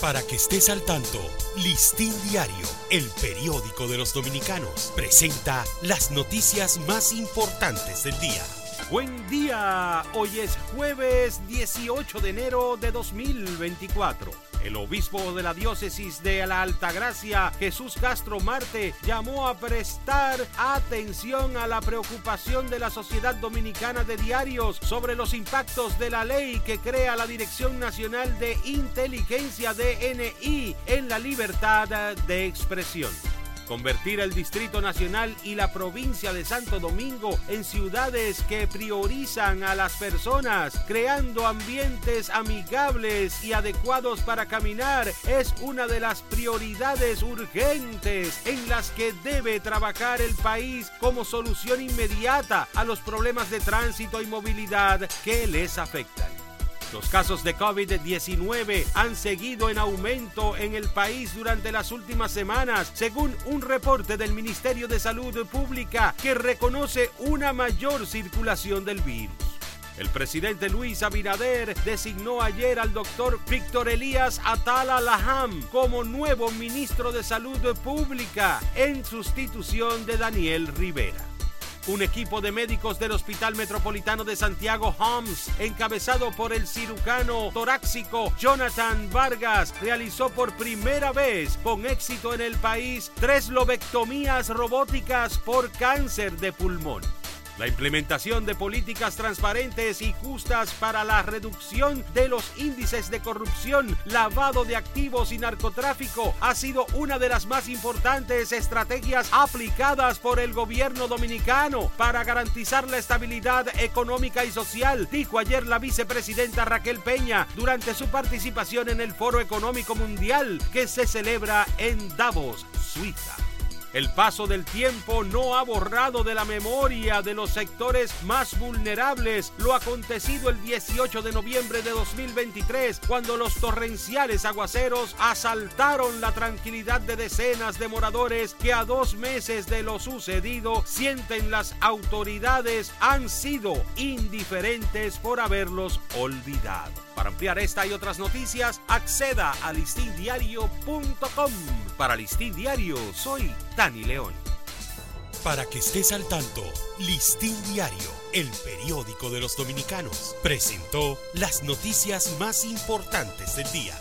Para que estés al tanto, Listín Diario, el periódico de los dominicanos, presenta las noticias más importantes del día. Buen día, hoy es jueves 18 de enero de 2024. El obispo de la diócesis de la Altagracia, Jesús Castro Marte, llamó a prestar atención a la preocupación de la Sociedad Dominicana de Diarios sobre los impactos de la ley que crea la Dirección Nacional de Inteligencia DNI en la libertad de expresión convertir el Distrito Nacional y la provincia de Santo Domingo en ciudades que priorizan a las personas, creando ambientes amigables y adecuados para caminar, es una de las prioridades urgentes en las que debe trabajar el país como solución inmediata a los problemas de tránsito y movilidad que les afectan. Los casos de COVID-19 han seguido en aumento en el país durante las últimas semanas, según un reporte del Ministerio de Salud Pública que reconoce una mayor circulación del virus. El presidente Luis Abinader designó ayer al doctor Víctor Elías Atala Laham como nuevo ministro de Salud Pública en sustitución de Daniel Rivera. Un equipo de médicos del Hospital Metropolitano de Santiago Homs, encabezado por el cirujano torácico Jonathan Vargas, realizó por primera vez con éxito en el país tres lobectomías robóticas por cáncer de pulmón. La implementación de políticas transparentes y justas para la reducción de los índices de corrupción, lavado de activos y narcotráfico ha sido una de las más importantes estrategias aplicadas por el gobierno dominicano para garantizar la estabilidad económica y social, dijo ayer la vicepresidenta Raquel Peña durante su participación en el Foro Económico Mundial que se celebra en Davos, Suiza. El paso del tiempo no ha borrado de la memoria de los sectores más vulnerables lo acontecido el 18 de noviembre de 2023, cuando los torrenciales aguaceros asaltaron la tranquilidad de decenas de moradores que a dos meses de lo sucedido sienten las autoridades han sido indiferentes por haberlos olvidado. Para ampliar esta y otras noticias, acceda a listindiario.com. Para Listín Diario, soy Dani León. Para que estés al tanto, Listín Diario, el periódico de los dominicanos, presentó las noticias más importantes del día.